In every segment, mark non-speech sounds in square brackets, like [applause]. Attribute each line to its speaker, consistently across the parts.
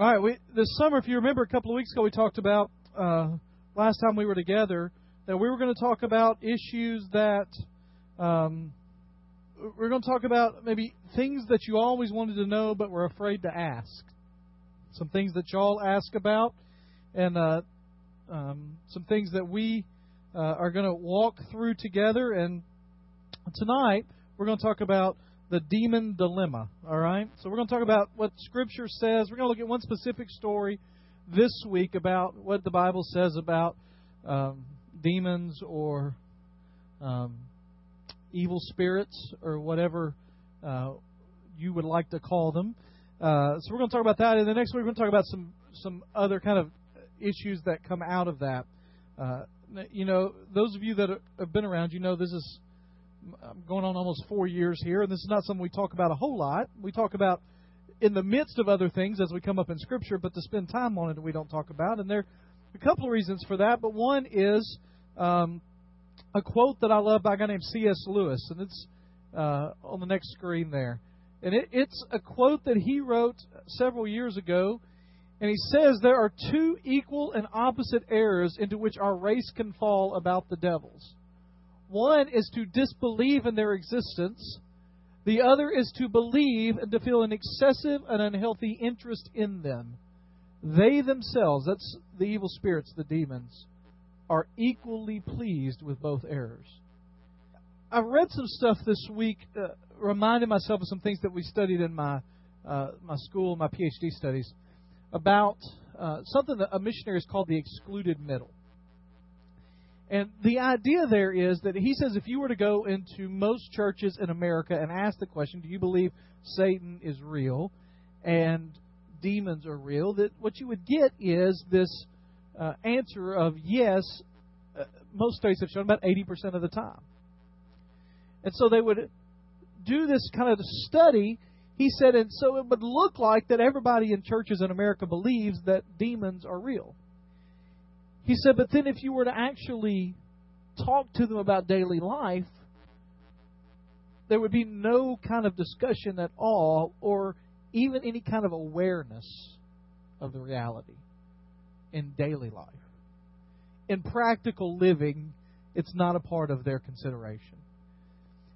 Speaker 1: All right, we, this summer, if you remember, a couple of weeks ago, we talked about uh, last time we were together that we were going to talk about issues that um, we're going to talk about maybe things that you always wanted to know but were afraid to ask. Some things that y'all ask about, and uh, um, some things that we uh, are going to walk through together. And tonight, we're going to talk about the demon dilemma. All right? So we're going to talk about what Scripture says. We're going to look at one specific story this week about what the Bible says about um, demons or um, evil spirits or whatever uh, you would like to call them. Uh, so we're going to talk about that, and the next week we're going to talk about some some other kind of issues that come out of that. Uh, you know, those of you that have been around, you know this is going on almost four years here, and this is not something we talk about a whole lot. We talk about in the midst of other things as we come up in Scripture, but to spend time on it, we don't talk about. And there are a couple of reasons for that, but one is um, a quote that I love by a guy named C.S. Lewis, and it's uh, on the next screen there. And it, it's a quote that he wrote several years ago, and he says there are two equal and opposite errors into which our race can fall about the devils. One is to disbelieve in their existence. The other is to believe and to feel an excessive and unhealthy interest in them. They themselves, that's the evil spirits, the demons, are equally pleased with both errors. I've read some stuff this week, uh, reminding myself of some things that we studied in my uh, my school, my PhD studies, about uh, something that a missionary has called the excluded middle. And the idea there is that he says if you were to go into most churches in America and ask the question, do you believe Satan is real and demons are real, that what you would get is this uh, answer of yes, uh, most studies have shown about 80% of the time. And so they would do this kind of study. He said, and so it would look like that everybody in churches in America believes that demons are real. He said, but then if you were to actually talk to them about daily life, there would be no kind of discussion at all or even any kind of awareness of the reality in daily life. In practical living, it's not a part of their consideration.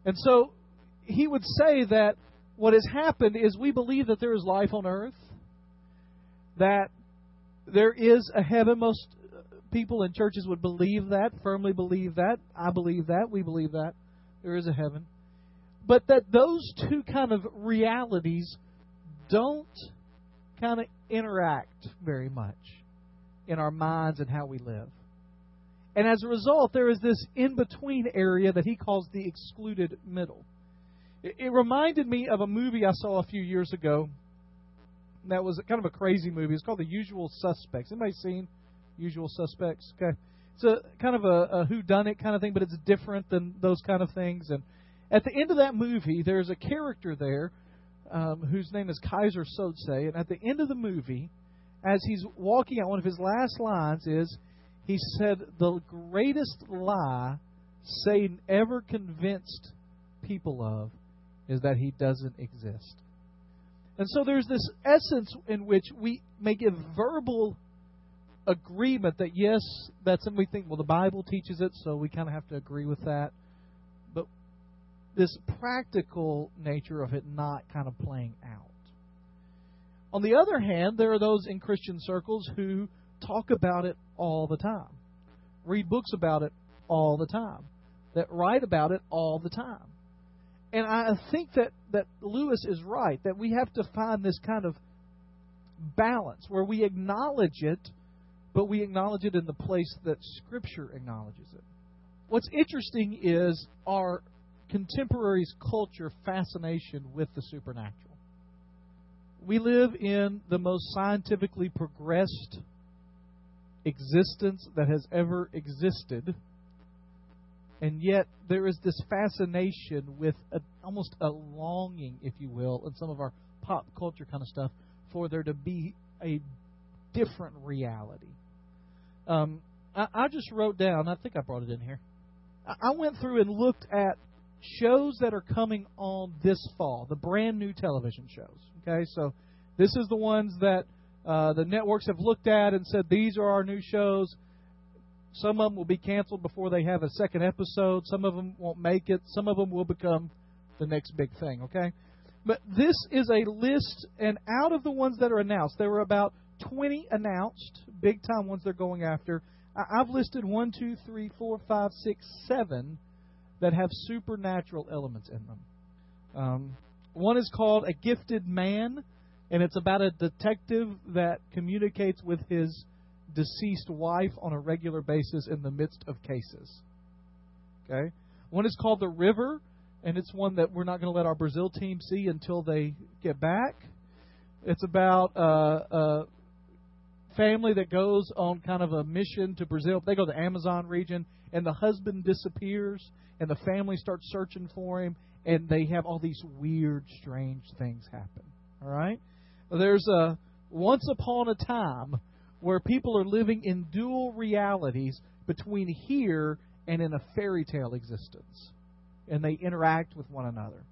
Speaker 1: And so he would say that what has happened is we believe that there is life on earth, that there is a heaven. Most people in churches would believe that, firmly believe that. I believe that. We believe that. There is a heaven. But that those two kind of realities don't kind of interact very much in our minds and how we live. And as a result, there is this in between area that he calls the excluded middle. It, reminded me of a movie I saw a few years ago that was kind of a crazy movie. It's called The Usual Suspects. Anybody seen Usual Suspects? Okay. It's a kind of a, a who done it kind of thing, but it's different than those kind of things. And at the end of that movie, there's a character there um, whose name is Keyser Söze, and at the end of the movie, as he's walking out, one of his last lines is, he said, The greatest lie Satan ever convinced people of is that he doesn't exist. And so there's this essence in which we make a verbal agreement that yes, that's and we think, well, the Bible teaches it, so we kind of have to agree with that. But this practical nature of it not kind of playing out. On the other hand, there are those in Christian circles who talk about it all the time, read books about it all the time, that write about it all the time. And I think that, that Lewis is right, that we have to find this kind of balance where we acknowledge it, but we acknowledge it in the place that Scripture acknowledges it. What's interesting is our contemporaries' culture fascination with the supernatural we live in the most scientifically progressed existence that has ever existed. And yet, there is this fascination with a, almost a longing, if you will, in some of our pop culture kind of stuff, for there to be a different reality. Um, I, I just wrote down, I think I brought it in here. I, I went through and looked at shows that are coming on this fall, the brand new television shows. Okay, so this is the ones that uh, the networks have looked at and said these are our new shows. Some of them will be canceled before they have a second episode. Some of them won't make it. Some of them will become the next big thing. Okay, but this is a list, and out of the ones that are announced, there were about 20 announced, big time ones they're going after. I've listed one, two, three, four, five, six, seven that have supernatural elements in them. Um, one is called A Gifted Man, and it's about a detective that communicates with his deceased wife on a regular basis in the midst of cases. Okay? One is called The River, and it's one that we're not going to let our Brazil team see until they get back. It's about uh, a family that goes on kind of a mission to Brazil. They go to the Amazon region, and the husband disappears, and the family starts searching for him, and they have all these weird, strange things happen. All right? There's a once upon a time where people are living in dual realities between here and in a fairy tale existence. And they interact with one another.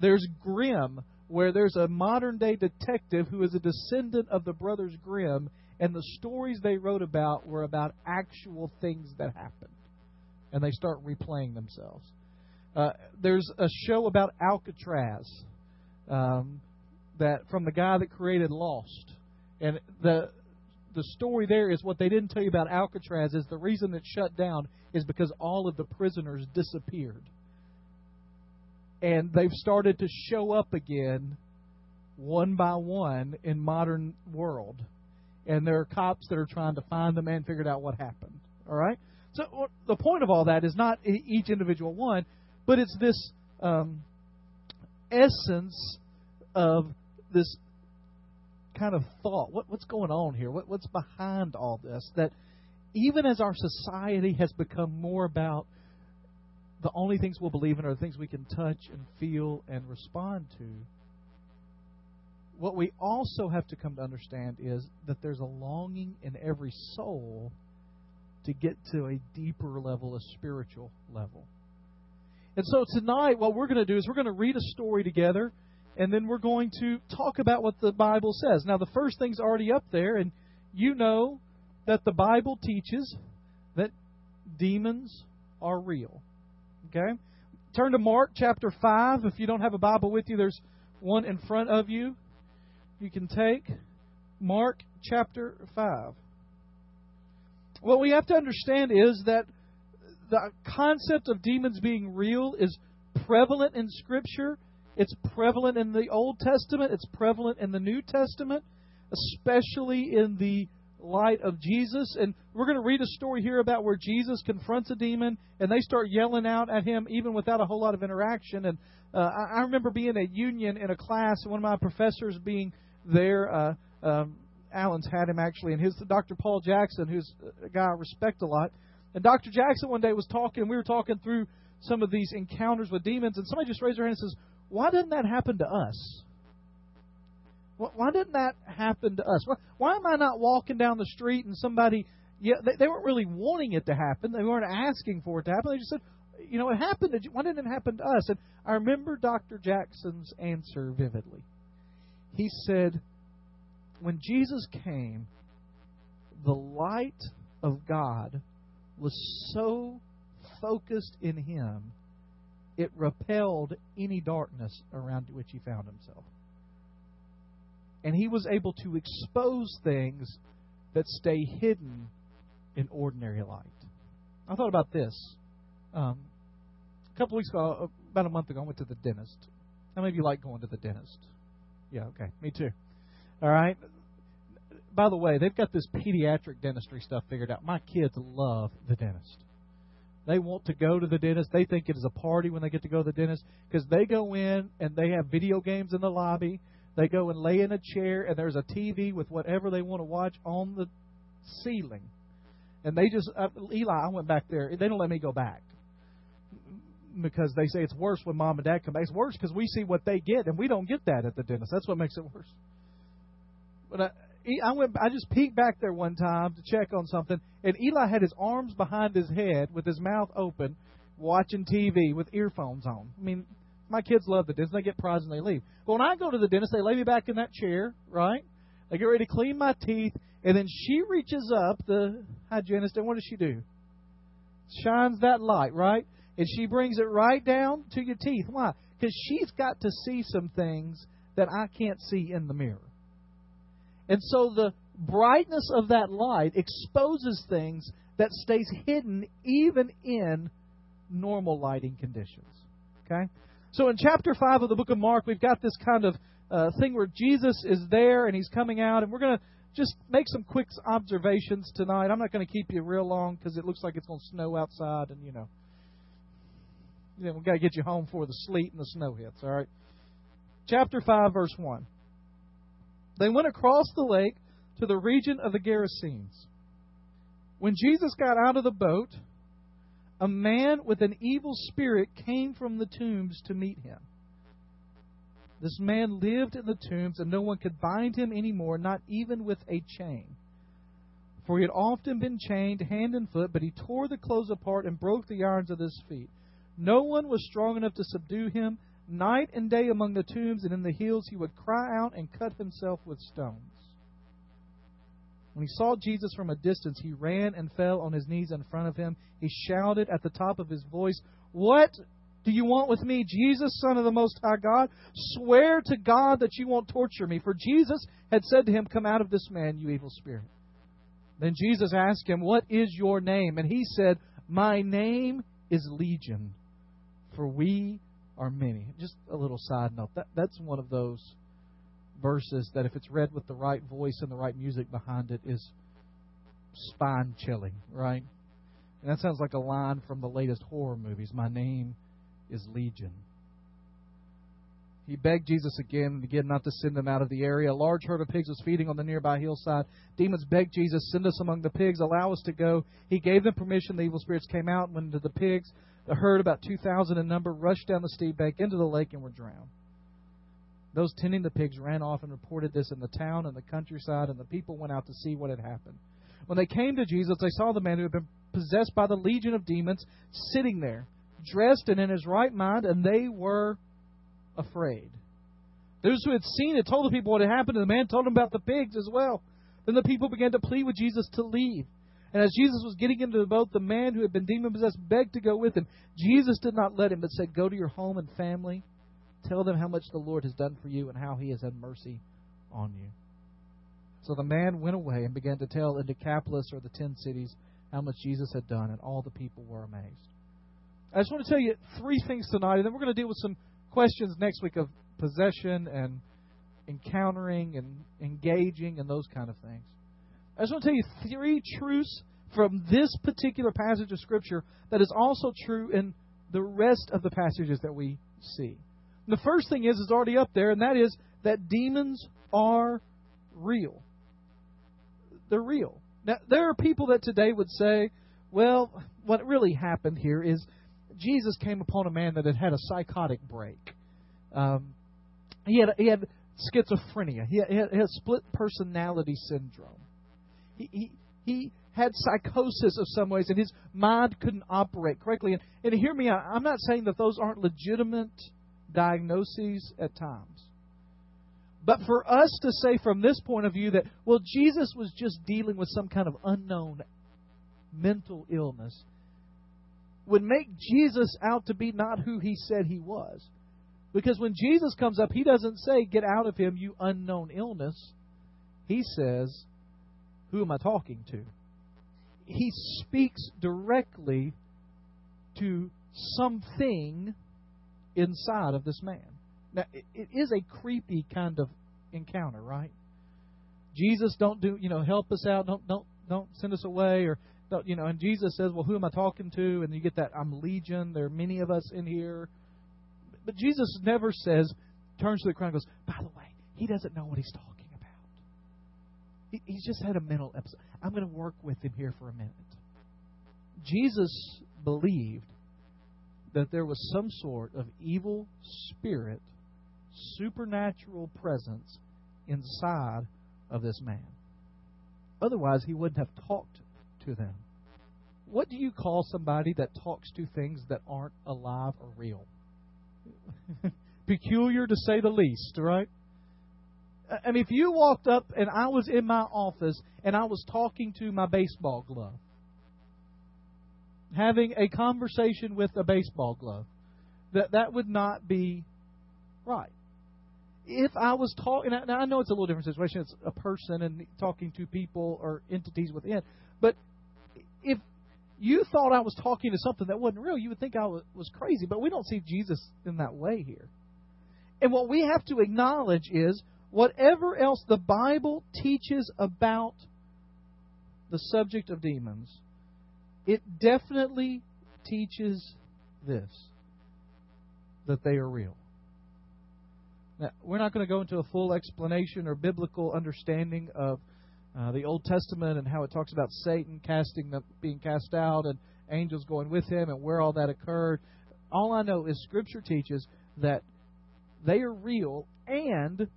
Speaker 1: There's Grimm, where there's a modern day detective who is a descendant of the brothers Grimm, and the stories they wrote about were about actual things that happened. And they start replaying themselves. Uh, there's a show about Alcatraz um, that from the guy that created Lost, and the the story there is what they didn't tell you about Alcatraz is the reason it shut down is because all of the prisoners disappeared. And they've started to show up again one by one in modern world. And there are cops that are trying to find them and figure out what happened. All right? So the point of all that is not each individual one, but it's this um, essence of this kind of thought. What, what's going on here? What, what's behind all this? That even as our society has become more about the only things we'll believe in are the things we can touch and feel and respond to, what we also have to come to understand is that there's a longing in every soul to get to a deeper level, a spiritual level. And so tonight, what we're going to do is we're going to read a story together and then we're going to talk about what the Bible says. Now, the first thing's already up there, and you know that the Bible teaches that demons are real. Okay? Turn to Mark chapter 5. If you don't have a Bible with you, there's one in front of you. You can take Mark chapter 5. What we have to understand is that the concept of demons being real is prevalent in Scripture it's prevalent in the Old Testament, it's prevalent in the New Testament, especially in the light of Jesus. And we're going to read a story here about where Jesus confronts a demon and they start yelling out at him even without a whole lot of interaction. And uh, I remember being at Union in a class, and one of my professors being there. Uh, um, Allen's had him actually, and his Dr. Paul Jackson, who's a guy I respect a lot. And Dr. Jackson one day was talking, we were talking through some of these encounters with demons, and somebody just raised their hand and says, why didn't that happen to us? Why didn't that happen to us? Why am I not walking down the street and somebody, yeah, they, they weren't really wanting it to happen. They weren't asking for it to happen. They just said, you know, it happened. To, why didn't it happen to us? And I remember Dr. Jackson's answer vividly. He said, when Jesus came, the light of God was so focused in him it repelled any darkness around which he found himself. And he was able to expose things that stay hidden in ordinary light. I thought about this. Um, a couple weeks ago, about a month ago, I went to the dentist. How many of you like going to the dentist? Yeah, okay. Me too. All right. By the way, they've got this pediatric dentistry stuff figured out. My kids love the dentist. They want to go to the dentist. They think it is a party when they get to go to the dentist because they go in and they have video games in the lobby. They go and lay in a chair and there's a TV with whatever they want to watch on the ceiling. And they just, uh, Eli, I went back there. They don't let me go back because they say it's worse when mom and dad come back. It's worse because we see what they get and we don't get that at the dentist. That's what makes it worse. But uh, I went. I just peeked back there one time to check on something, and Eli had his arms behind his head with his mouth open, watching TV with earphones on. I mean, my kids love the dentist. They get prizes and they leave. But when I go to the dentist, they lay me back in that chair, right? I get ready to clean my teeth, and then she reaches up, the hygienist, and what does she do? Shines that light, right? And she brings it right down to your teeth. Why? Because she's got to see some things that I can't see in the mirror. And so the brightness of that light exposes things that stays hidden even in normal lighting conditions. Okay? So in chapter 5 of the book of Mark, we've got this kind of uh, thing where Jesus is there and he's coming out, and we're going to just make some quick observations tonight. I'm not going to keep you real long because it looks like it's going to snow outside, and you know, know, we've got to get you home before the sleet and the snow hits. All right. Chapter 5, verse 1. They went across the lake to the region of the Gerasenes. When Jesus got out of the boat, a man with an evil spirit came from the tombs to meet him. This man lived in the tombs, and no one could bind him anymore, not even with a chain. For he had often been chained hand and foot, but he tore the clothes apart and broke the irons of his feet. No one was strong enough to subdue him. Night and day among the tombs and in the hills he would cry out and cut himself with stones. When he saw Jesus from a distance, he ran and fell on his knees in front of him. He shouted at the top of his voice, What do you want with me, Jesus, Son of the Most High God? Swear to God that you won't torture me. For Jesus had said to him, Come out of this man, you evil spirit. Then Jesus asked him, What is your name? And he said, My name is Legion, for we are many. Just a little side note. That, that's one of those verses that, if it's read with the right voice and the right music behind it, is spine chilling, right? And that sounds like a line from the latest horror movies. My name is Legion. He begged Jesus again and again not to send them out of the area. A large herd of pigs was feeding on the nearby hillside. Demons begged Jesus, Send us among the pigs, allow us to go. He gave them permission. The evil spirits came out and went into the pigs. The herd, about 2,000 in number, rushed down the steep bank into the lake and were drowned. Those tending the pigs ran off and reported this in the town and the countryside, and the people went out to see what had happened. When they came to Jesus, they saw the man who had been possessed by the legion of demons sitting there, dressed and in his right mind, and they were afraid. Those who had seen it told the people what had happened, and the man told them about the pigs as well. Then the people began to plead with Jesus to leave. And as Jesus was getting into the boat, the man who had been demon possessed begged to go with him. Jesus did not let him, but said, Go to your home and family Tell them how much the Lord has done for you and how he has had mercy on you. So the man went away and began to tell in Decapolis or the ten cities how much Jesus had done, and all the people were amazed. I just want to tell you three things tonight, and then we're going to deal with some questions next week of possession and encountering and engaging and those kind of things. I just want to tell you three truths from this particular passage of Scripture that is also true in the rest of the passages that we see the first thing is, is already up there, and that is that demons are real. They're real. Now, there are people that today would say, well, what really happened here is Jesus came upon a man that had had a psychotic break. Um, he had he had schizophrenia. He had, he had split personality syndrome. He, he he had psychosis of some ways, and his mind couldn't operate correctly. And, and hear me out. I'm not saying that those aren't legitimate diagnoses at times. But for us to say from this point of view that, well, Jesus was just dealing with some kind of unknown mental illness would make Jesus out to be not who he said he was. Because when Jesus comes up, he doesn't say, Get out of him, you unknown illness. He says, Who am I talking to? He speaks directly to something inside of this man. Now, it, is a creepy kind of encounter, right? Jesus, don't do, you know, help us out. Don't, don't, don't send us away, or, don't, you know. And Jesus says, well, who am I talking to? And you get that, I'm legion. There are many of us in here. But Jesus never says, turns to the crowd and goes, by the way, he doesn't know what he's talking. He, he's just had a mental episode. I'm going to work with him here for a minute. Jesus believed that there was some sort of evil spirit, supernatural presence inside of this man. Otherwise, he wouldn't have talked to them. What do you call somebody that talks to things that aren't alive or real? [laughs] Peculiar to say the least, right? I mean, if you walked up and I was in my office and I was talking to my baseball glove, having a conversation with a baseball glove, that that would not be right. If I was talking, now I know it's a little different situation. It's a person and talking to people or entities within, but if you thought I was talking to something that wasn't real, you would think I was crazy. But we don't see Jesus in that way here. And what we have to acknowledge is whatever else the Bible teaches about the subject of demons, it definitely teaches this that they are real. Now, we're not going to go into a full explanation or biblical understanding of uh, the Old Testament and how it talks about Satan casting the, being cast out and angels going with him and where all that occurred. All I know is Scripture teaches that they are real and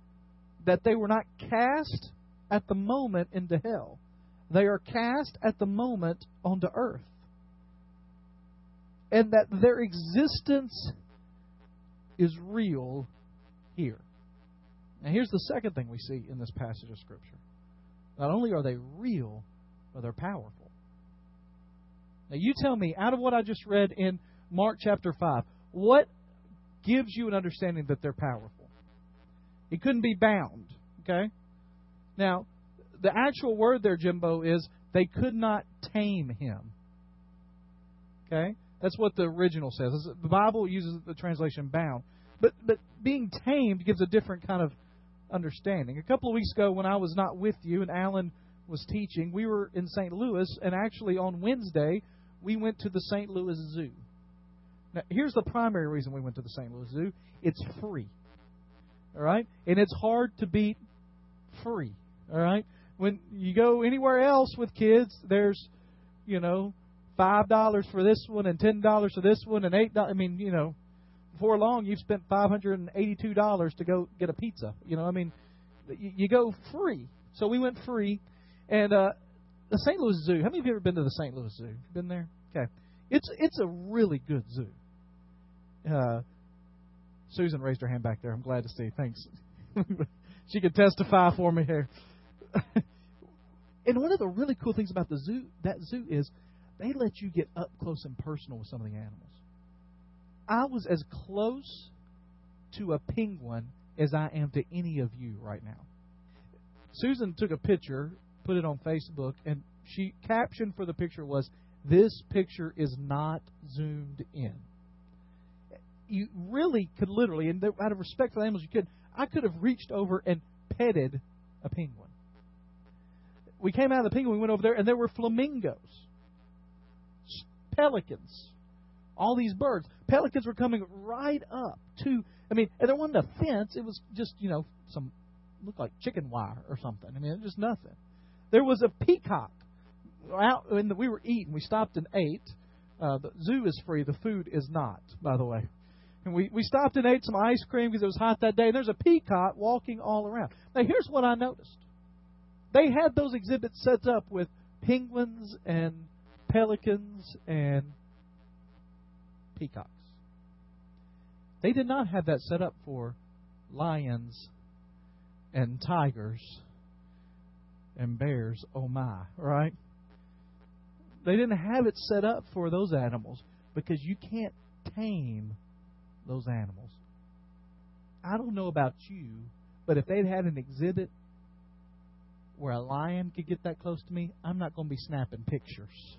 Speaker 1: that they were not cast at the moment into hell. They are cast at the moment onto earth. And that their existence is real here. Now, here's the second thing we see in this passage of Scripture. Not only are they real, but they're powerful. Now, you tell me, out of what I just read in Mark chapter 5, what gives you an understanding that they're powerful? He couldn't be bound. Okay? Now, the actual word there, Jimbo, is they could not tame him. Okay? That's what the original says. The Bible uses the translation bound. But but being tamed gives a different kind of understanding. A couple of weeks ago when I was not with you and Alan was teaching, we were in St. Louis and actually on Wednesday we went to the St. Louis Zoo. Now, here's the primary reason we went to the St. Louis Zoo. It's free. All right? And it's hard to beat free. All right? When you go anywhere else with kids, there's, you know, five dollars for this one and ten dollars for this one and eight dollars. I mean, you know, before long you've spent five hundred and eighty-two dollars to go get a pizza. You know, I mean, you, you go free. So we went free, and uh, the St. Louis Zoo. How many of you ever been to the St. Louis Zoo? Been there? Okay, it's it's a really good zoo. Uh, Susan raised her hand back there. I'm glad to see. Thanks. [laughs] she could testify for me here. [laughs] and one of the really cool things about the zoo, that zoo, is they let you get up close and personal with some of the animals. I was as close to a penguin as I am to any of you right now. Susan took a picture, put it on Facebook, and she captioned for the picture was, "This picture is not zoomed in." You really could literally, and out of respect for the animals, you could. I could have reached over and petted a penguin. We came out of the penguin, we went over there, and there were flamingos, pelicans, all these birds. Pelicans were coming right up to. I mean, and there wasn't a fence. It was just you know some looked like chicken wire or something. I mean, just nothing. There was a peacock out, and we were eating. We stopped and ate. Uh, the zoo is free. The food is not, by the way. And we, we stopped and ate some ice cream because it was hot that day. And there's a peacock walking all around. Now, here's what I noticed they had those exhibits set up with penguins and pelicans and peacocks. They did not have that set up for lions and tigers and bears. Oh my, right? They didn't have it set up for those animals because you can't tame those animals. I don't know about you, but if they'd had an exhibit where a lion could get that close to me, I'm not going to be snapping pictures.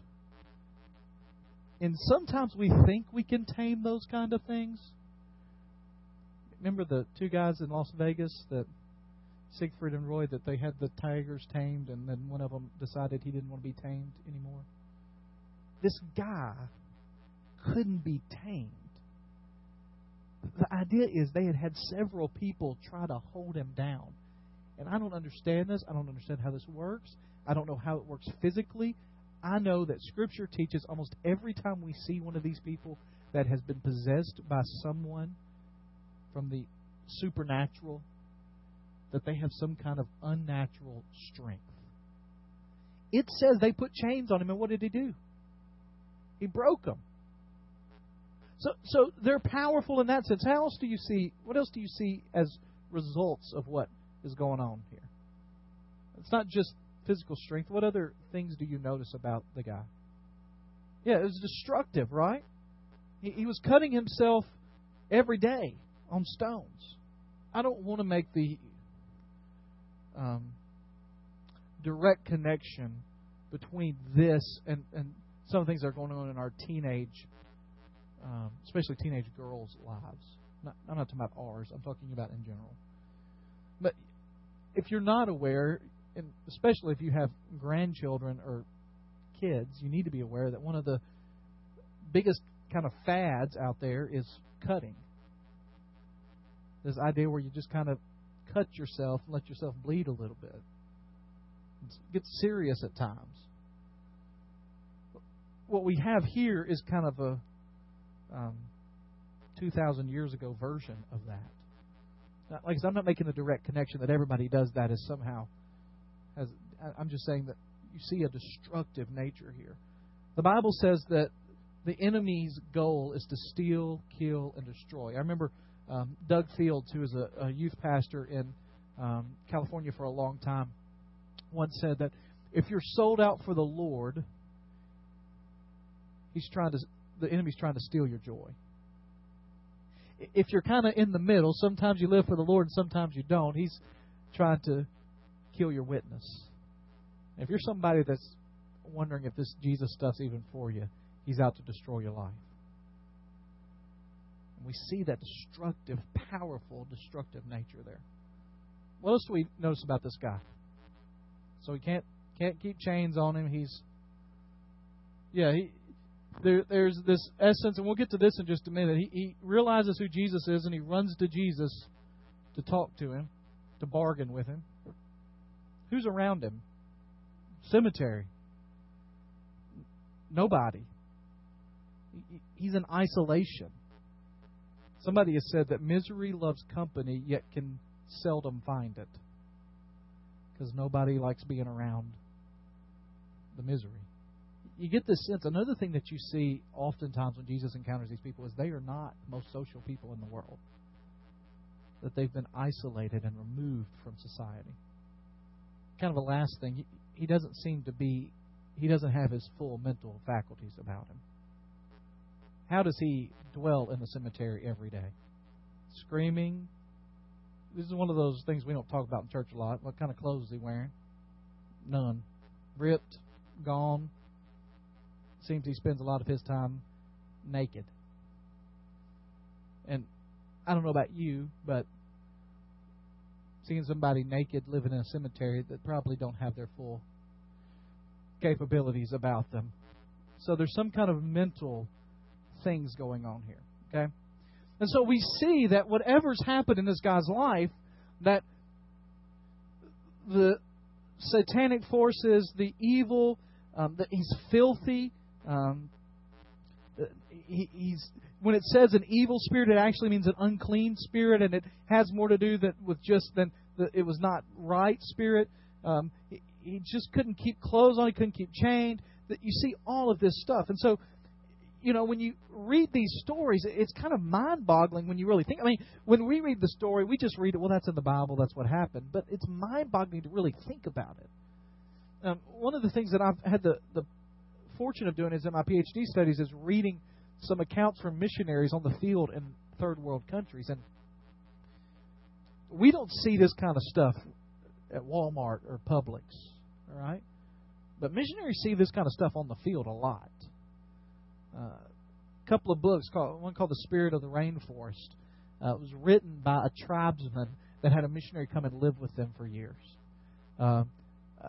Speaker 1: And sometimes we think we can tame those kind of things. Remember the two guys in Las Vegas that Siegfried and Roy that they had the tigers tamed and then one of them decided he didn't want to be tamed anymore? This guy couldn't be tamed the idea is they had had several people try to hold him down. And I don't understand this. I don't understand how this works. I don't know how it works physically. I know that Scripture teaches almost every time we see one of these people that has been possessed by someone from the supernatural, that they have some kind of unnatural strength. It says they put chains on him, and what did he do? He broke them. So, so they're powerful in that sense. How else do you see? What else do you see as results of what is going on here? It's not just physical strength. What other things do you notice about the guy? Yeah, it was destructive, right? He, he was cutting himself every day on stones. I don't want to make the um, direct connection between this and, and some things that are going on in our teenage, um, especially teenage girls' lives. Not, I'm not talking about ours. I'm talking about in general. But if you're not aware, and especially if you have grandchildren or kids, you need to be aware that one of the biggest kind of fads out there is cutting. This idea where you just kind of cut yourself and let yourself bleed a little bit. It gets serious at times. What we have here is kind of a um, 2,000 years ago version of that. Like I said, I'm not making a direct connection that everybody does that as somehow has. I'm just saying that you see a destructive nature here. The Bible says that the enemy's goal is to steal, kill, and destroy. I remember um, Doug Fields, who was a, a youth pastor in um, California for a long time, once said that if you're sold out for the Lord, he's trying to the enemy's trying to steal your joy. If you're kind of in the middle, sometimes you live for the Lord and sometimes you don't. He's trying to kill your witness. If you're somebody that's wondering if this Jesus stuff's even for you, he's out to destroy your life. And we see that destructive, powerful, destructive nature there. What else do we notice about this guy? So he can't can't keep chains on him. He's yeah, he there, there's this essence, and we'll get to this in just a minute. He, he realizes who Jesus is, and he runs to Jesus to talk to him, to bargain with him. Who's around him? Cemetery. Nobody. He's in isolation. Somebody has said that misery loves company, yet can seldom find it. Because nobody likes being around the misery you get this sense. Another thing that you see oftentimes when Jesus encounters these people is they are not the most social people in the world. That they've been isolated and removed from society. Kind of a last thing, he, doesn't seem to be, he doesn't have his full mental faculties about him. How does he dwell in the cemetery every day? Screaming. This is one of those things we don't talk about in church a lot. What kind of clothes is he wearing? None. Ripped, gone, seems he spends a lot of his time naked. And I don't know about you, but seeing somebody naked living in a cemetery that probably don't have their full capabilities about them. So there's some kind of mental things going on here. Okay? And so we see that whatever's happened in this guy's life, that the satanic forces, the evil, um, that he's filthy, um, he, he's when it says an evil spirit, it actually means an unclean spirit, and it has more to do that with just than the, it was not right spirit. Um, he, he just couldn't keep clothes on. He couldn't keep chained. That you see all of this stuff, and so you know when you read these stories, it's kind of mind-boggling when you really think. I mean, when we read the story, we just read it. Well, that's in the Bible. That's what happened. But it's mind-boggling to really think about it. Um, one of the things that I've had the the fortune of doing is in my PhD studies is reading some accounts from missionaries on the field in third world countries, and we don't see this kind of stuff at Walmart or Publix, all right? But missionaries see this kind of stuff on the field a lot. Uh, a couple of books, called, one called "The Spirit of the Rainforest." Uh, it was written by a tribesman that had a missionary come and live with them for years. Uh,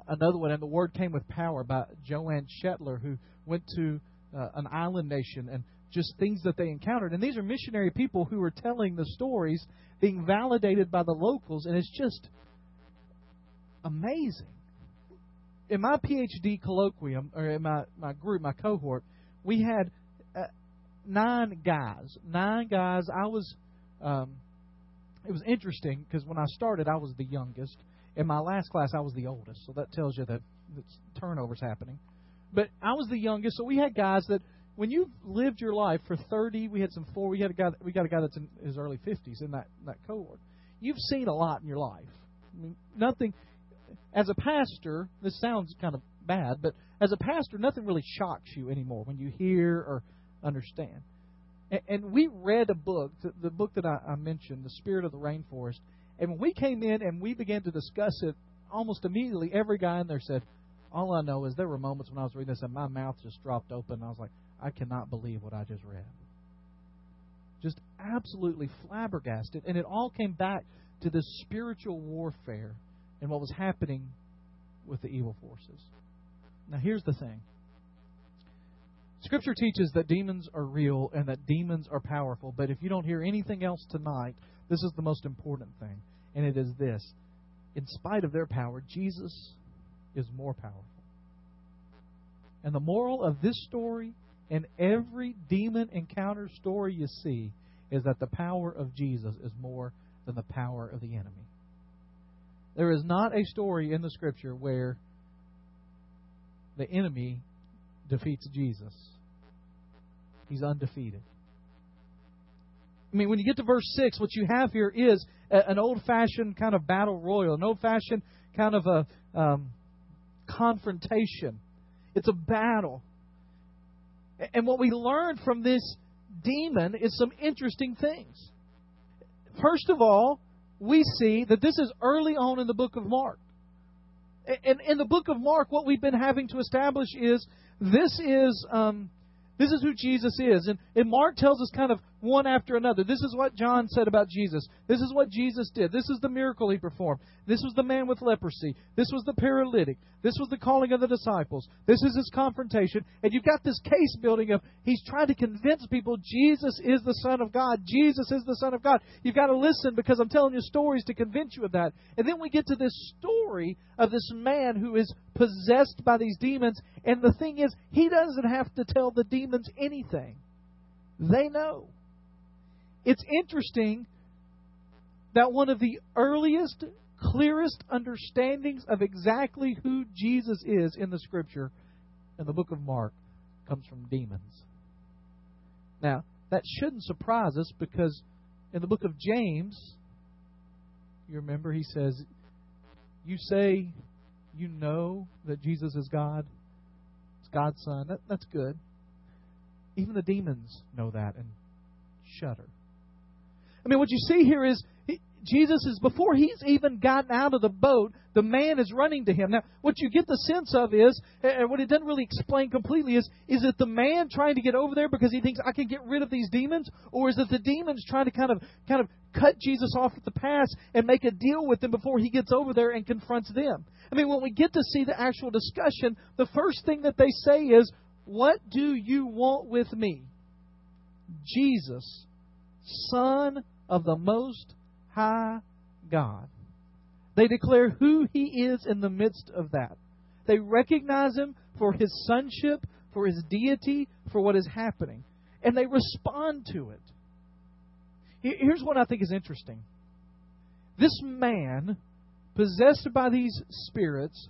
Speaker 1: another one, and the word came with power by Joanne Shetler, who went to uh, an island nation and just things that they encountered. And these are missionary people who are telling the stories, being validated by the locals, and it's just amazing. In my PhD colloquium, or in my, my group, my cohort, we had uh, nine guys. Nine guys. I was. Um, it was interesting because when I started, I was the youngest in my last class, I was the oldest, so that tells you that that turnover's happening. But I was the youngest, so we had guys that when you've lived your life for 30, we had some four. We had a guy. We got a guy that's in his early 50s in that that cohort. You've seen a lot in your life. I mean, nothing. As a pastor, this sounds kind of bad, but as a pastor, nothing really shocks you anymore when you hear or understand. And, we read a book, the, the book that I mentioned, The Spirit of the Rainforest. And when we came in and we began to discuss it, almost immediately every guy in there said, All I know is there were moments when I was reading this and my mouth just dropped open. I was like, I cannot believe what I just read. Just absolutely flabbergasted. And it all came back to this spiritual warfare and what was happening with the evil forces. Now, here's the thing Scripture teaches that demons are real and that demons are powerful, but if you don't hear anything else tonight, this is the most important thing, and it is this. In spite of their power, Jesus is more powerful. And the moral of this story and every demon encounter story you see is that the power of Jesus is more than the power of the enemy. There is not a story in the Scripture where the enemy defeats Jesus. He's undefeated. I mean, when you get to verse 6, what you have here is a, an old fashioned kind of battle royal, an old fashioned kind of a um, confrontation. It's a battle. And what we learn from this demon is some interesting things. First of all, we see that this is early on in the book of Mark. And in the book of Mark, what we've been having to establish is this is um, this is who Jesus is. And, and Mark tells us kind of one after another. This is what John said about Jesus. This is what Jesus did. This is the miracle he performed. This was the man with leprosy. This was the paralytic. This was the calling of the disciples. This is his confrontation. And you've got this case building of he's trying to convince people Jesus is the Son of God. Jesus is the Son of God. You've got to listen because I'm telling you stories to convince you of that. And then we get to this story of this man who is possessed by these demons. And the thing is, he doesn't have to tell the demons anything. They know. It's interesting that one of the earliest, clearest understandings of exactly who Jesus is in the Scripture, in the book of Mark, comes from demons. Now, that shouldn't surprise us because in the book of James, you remember he says, You say you know that Jesus is God, it's God's Son. That, that's good. Even the demons know that and shudder. I mean, what you see here is he, Jesus is, before he's even gotten out of the boat, the man is running to him. Now, what you get the sense of is, and what it doesn't really explain completely is, is it the man trying to get over there because he thinks I can get rid of these demons, or is it the demons trying to kind of, kind of cut Jesus off at the pass and make a deal with them before he gets over there and confronts them? I mean, when we get to see the actual discussion, the first thing that they say is, "What do you want with me?" Jesus, Son of the Most High God. They declare who He is in the midst of that. They recognize Him for His sonship, for His deity, for what is happening. And they respond to it. Here's what I think is interesting. This man, possessed by these spirits,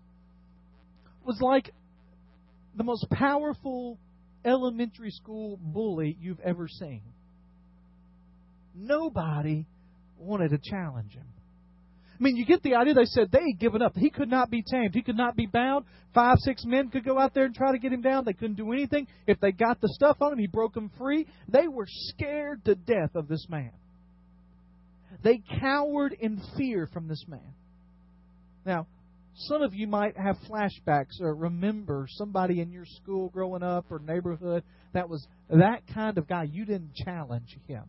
Speaker 1: was like the most powerful elementary school bully you've ever seen. Nobody wanted to challenge him. I mean, you get the idea. They said they had given up. He could not be tamed. He could not be bound. Five, six men could go out there and try to get him down. They couldn't do anything. If they got the stuff on him, he broke them free. They were scared to death of this man. They cowered in fear from this man. Now, some of you might have flashbacks or remember somebody in your school growing up or neighborhood that was that kind of guy. You didn't challenge him.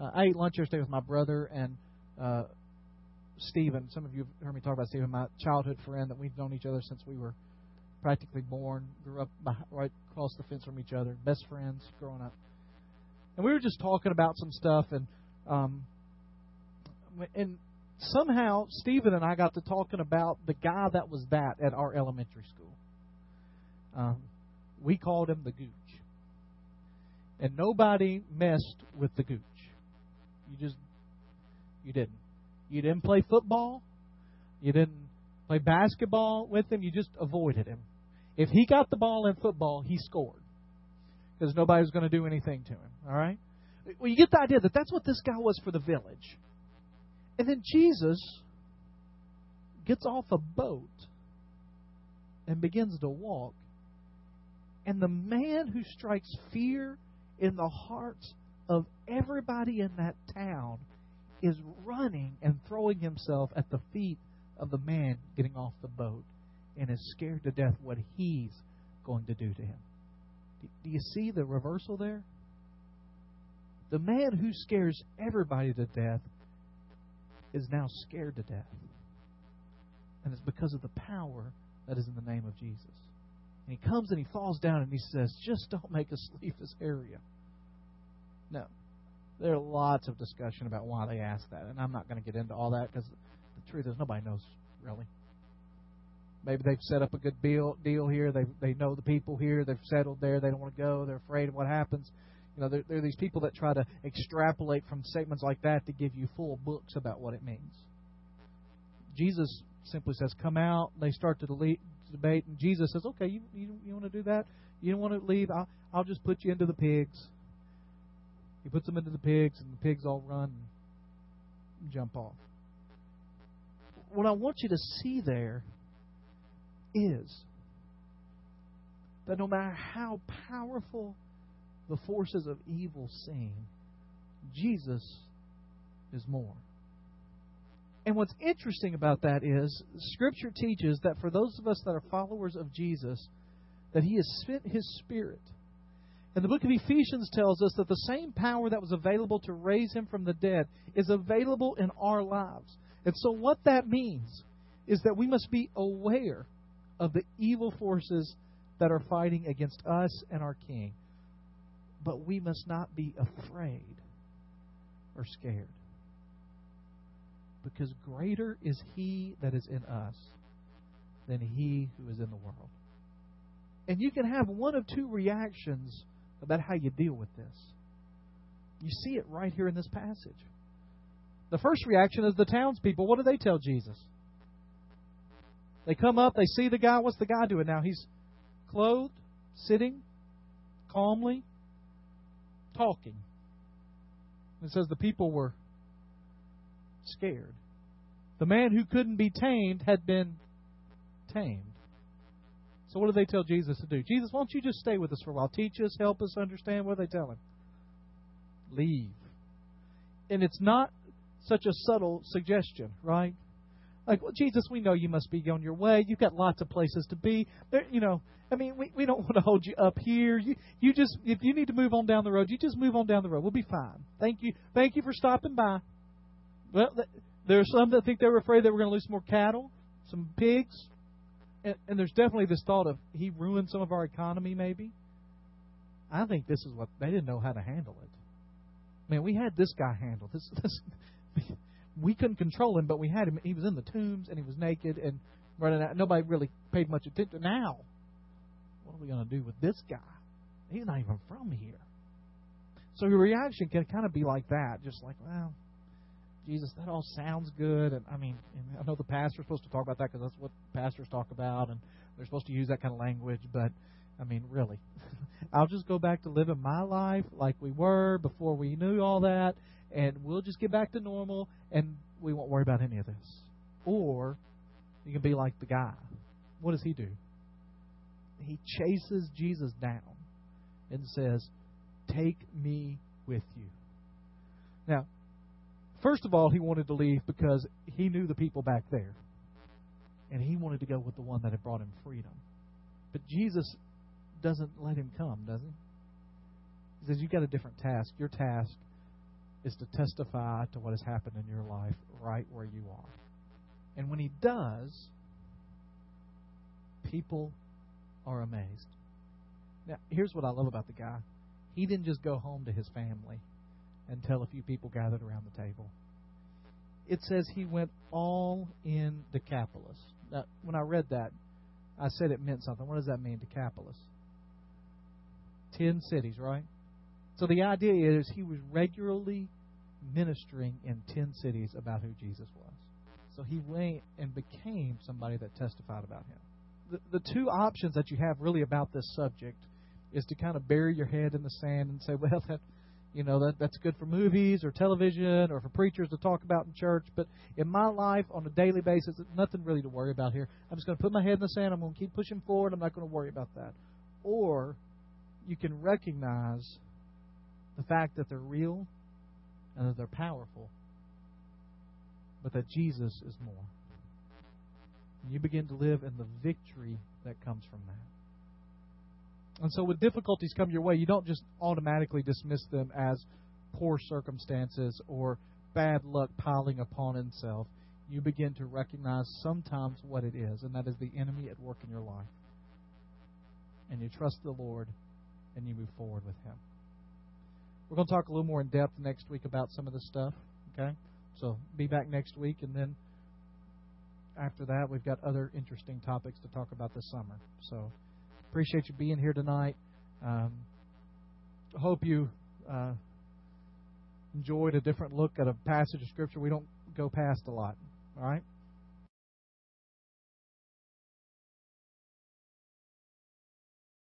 Speaker 1: Uh, I ate lunch yesterday with my brother and uh, Stephen. Some of you have heard me talk about Stephen, my childhood friend that we've known each other since we were practically born. Grew up right across the fence from each other, best friends growing up. And we were just talking about some stuff, and um, and somehow Stephen and I got to talking about the guy that was that at our elementary school. Um, we called him the Gooch, and nobody messed with the Gooch. You just you didn't. You didn't play football. You didn't play basketball with him. You just avoided him. If he got the ball in football, he scored because nobody was going to do anything to him. All right. Well, you get the idea that that's what this guy was for the village. And then Jesus gets off a boat and begins to walk. And the man who strikes fear in the hearts of everybody in that town is running and throwing himself at the feet of the man getting off the boat and is scared to death what he's going to do to him. Do you see the reversal there? The man who scares everybody to death is now scared to death. And it's because of the power that is in the name of Jesus. And he comes and he falls down and he says, Just don't make us [laughs] leave this area. No. There are lots of discussion about why they asked that, and I'm not going to get into all that because the truth is nobody knows really. Maybe they've set up a good deal deal here. They they know the people here. They've settled there. They don't want to go. They're afraid of what happens. You know, there, there are these people that try to extrapolate from statements like that to give you full books about what it means. Jesus simply says, "Come out." They start to debate, and Jesus says, "Okay, you you, you want to do that? You don't want to leave? I'll, I'll just put you into the pigs." He puts them into the pigs, and the pigs all run and jump off. What I want you to see there is that no matter how powerful the forces of evil seem, Jesus is more. And what's interesting about that is Scripture teaches that for those of us that are followers of Jesus, that He has spent His Spirit. And the book of Ephesians tells us that the same power that was available to raise Him from the dead is available in our lives. And so, what that means is that we must be aware of the evil forces that are fighting against us and our King. But we must not be afraid or scared because greater is he that is in us than he who is in the world. And you can have one of two reactions about how you deal with this. You see it right here in this passage. The first reaction is the townspeople. What do they tell Jesus? They come up, they see the guy. What's the guy doing now? He's clothed, sitting calmly, talking. It says the people were scared. The man who couldn't be tamed had been tamed. So what do they tell Jesus to do? Jesus, why don't you just stay with us for a while? Teach us, help us understand. What do they tell him? Leave. And it's not such a subtle suggestion, right? Like, well, Jesus, we know you must be on your way. You've got lots of places to be. There, you know, I mean, we, we don't [laughs] want to hold you up here. You you just if you need to move on down the road, you just move on down the road. We'll be fine. Thank you. Thank you for stopping by. Well, there are some that think they were afraid they were going to lose some more cattle, some pigs, and, and there's definitely this thought of he ruined some of our economy. Maybe. I think this is what they didn't know how to handle it. Man, we had this guy handled. This [laughs] this we couldn't control him, but we had him. He was in the tombs and he was naked and running out. Nobody really paid much attention. Now, what are we going to do with this guy? He's not even from here. So your reaction can kind of be like that, just like, well, Jesus, that all sounds good. And I mean, and I know the pastor's supposed to talk about that because that's what pastors talk about, and they're supposed to use that kind of language. But I mean, really, [laughs] I'll just go back to living my life like we were before we knew all that, and we'll just get back to normal, and we won't worry about any of this. Or you can be like the guy. What does he do? He chases Jesus down and says, Take me with you. Now, first of all, he wanted to leave because he knew the people back there. And he wanted to go with the one that had brought him freedom. But Jesus doesn't let him come, does he? He says, You've got a different task. Your task is to testify to what has happened in your life right where you are. And when he does, people are amazed. Now, here's what I love about the guy he didn't just go home to his family tell a few people gathered around the table. It says he went all in Decapolis. Now, when I read that, I said it meant something. What does that mean, Decapolis? Ten cities, right? So the idea is he was regularly ministering in 10 cities about who Jesus was. So he went and became somebody that testified about him. The, the two options that you have really about this subject is to kind of bury your head in the sand and say, [laughs] well, that, you know that that's good for movies or television or for preachers to talk about in church. But in my life, on a daily basis, nothing really to worry about here. I'm just going to put my head in the sand. I'm going to keep pushing forward. I'm not going to worry about that. Or you can recognize the fact that they're real and that they're powerful, but that Jesus is more. And you begin to live in the victory that comes from that. And so, when difficulties come your way, you don't just automatically dismiss them as poor circumstances or bad luck piling upon itself. You begin to recognize sometimes what it is, and that is the enemy at work in your life. And you trust the Lord and you move forward with Him. We're going to talk a little more in depth next week about some of this stuff. Okay? So be back next week, and then after that, we've got other interesting topics to talk about this summer. So appreciate you being here tonight. Um, hope you uh, enjoyed a different look at a passage of Scripture. We don't go past a lot. All right?